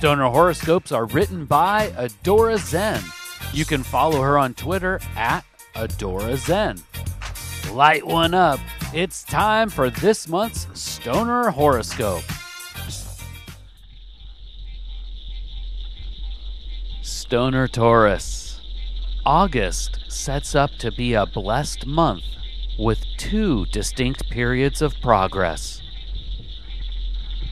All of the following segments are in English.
Stoner horoscopes are written by Adora Zen. You can follow her on Twitter at Adora Zen. Light one up. It's time for this month's Stoner horoscope. Stoner Taurus. August sets up to be a blessed month with two distinct periods of progress.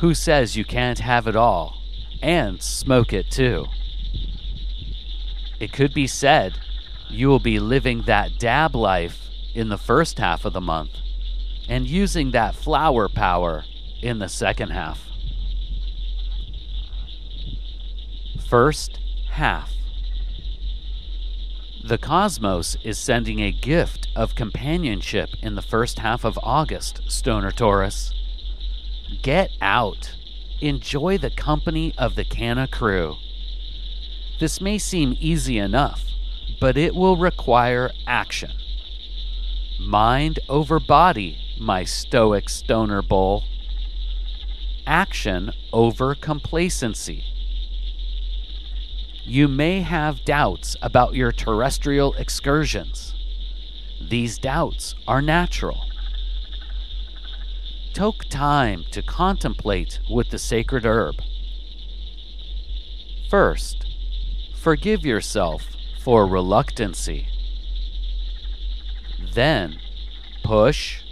Who says you can't have it all and smoke it too? It could be said you will be living that dab life in the first half of the month and using that flower power in the second half. First half. The cosmos is sending a gift of companionship in the first half of August, Stoner Taurus. Get out. Enjoy the company of the Canna crew. This may seem easy enough, but it will require action. Mind over body, my stoic stoner bull. Action over complacency. You may have doubts about your terrestrial excursions. These doubts are natural. Take time to contemplate with the sacred herb. First, forgive yourself for reluctancy. Then, push,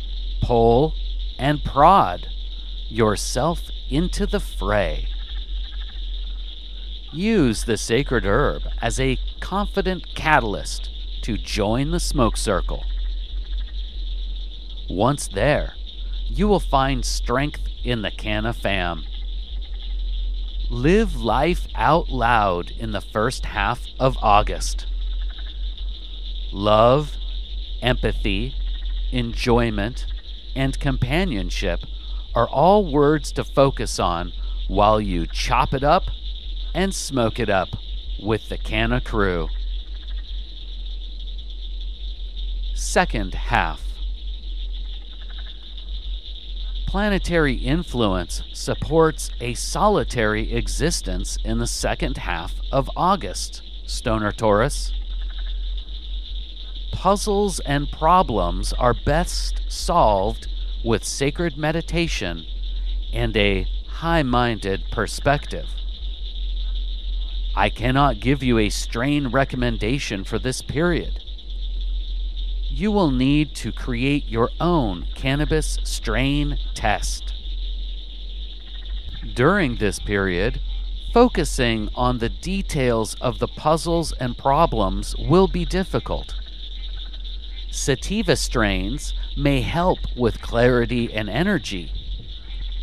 pull, and prod yourself into the fray. Use the sacred herb as a confident catalyst to join the smoke circle. Once there, you will find strength in the Canna fam. Live life out loud in the first half of August. Love, empathy, enjoyment, and companionship are all words to focus on while you chop it up and smoke it up with the Canna crew. Second half. Planetary influence supports a solitary existence in the second half of August, Stoner Taurus. Puzzles and problems are best solved with sacred meditation and a high minded perspective. I cannot give you a strain recommendation for this period. You will need to create your own cannabis strain test. During this period, focusing on the details of the puzzles and problems will be difficult. Sativa strains may help with clarity and energy,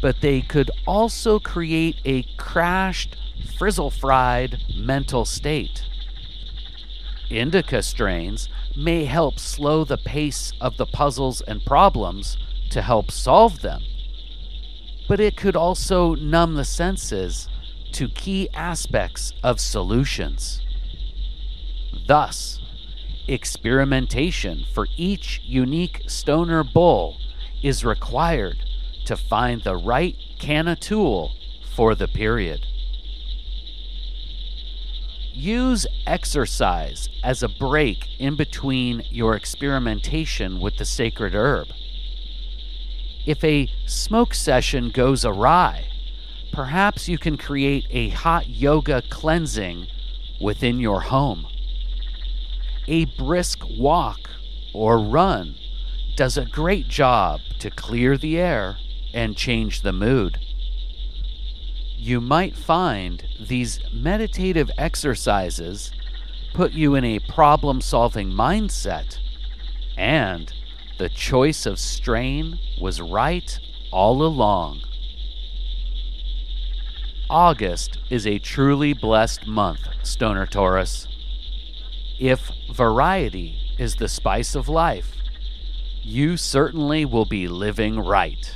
but they could also create a crashed frizzle fried mental state. Indica strains may help slow the pace of the puzzles and problems to help solve them, but it could also numb the senses to key aspects of solutions. Thus, experimentation for each unique stoner bull is required to find the right canna tool for the period. Use exercise as a break in between your experimentation with the sacred herb. If a smoke session goes awry, perhaps you can create a hot yoga cleansing within your home. A brisk walk or run does a great job to clear the air and change the mood you might find these meditative exercises put you in a problem solving mindset, and the choice of strain was right all along. August is a truly blessed month, Stoner Taurus. If variety is the spice of life, you certainly will be living right.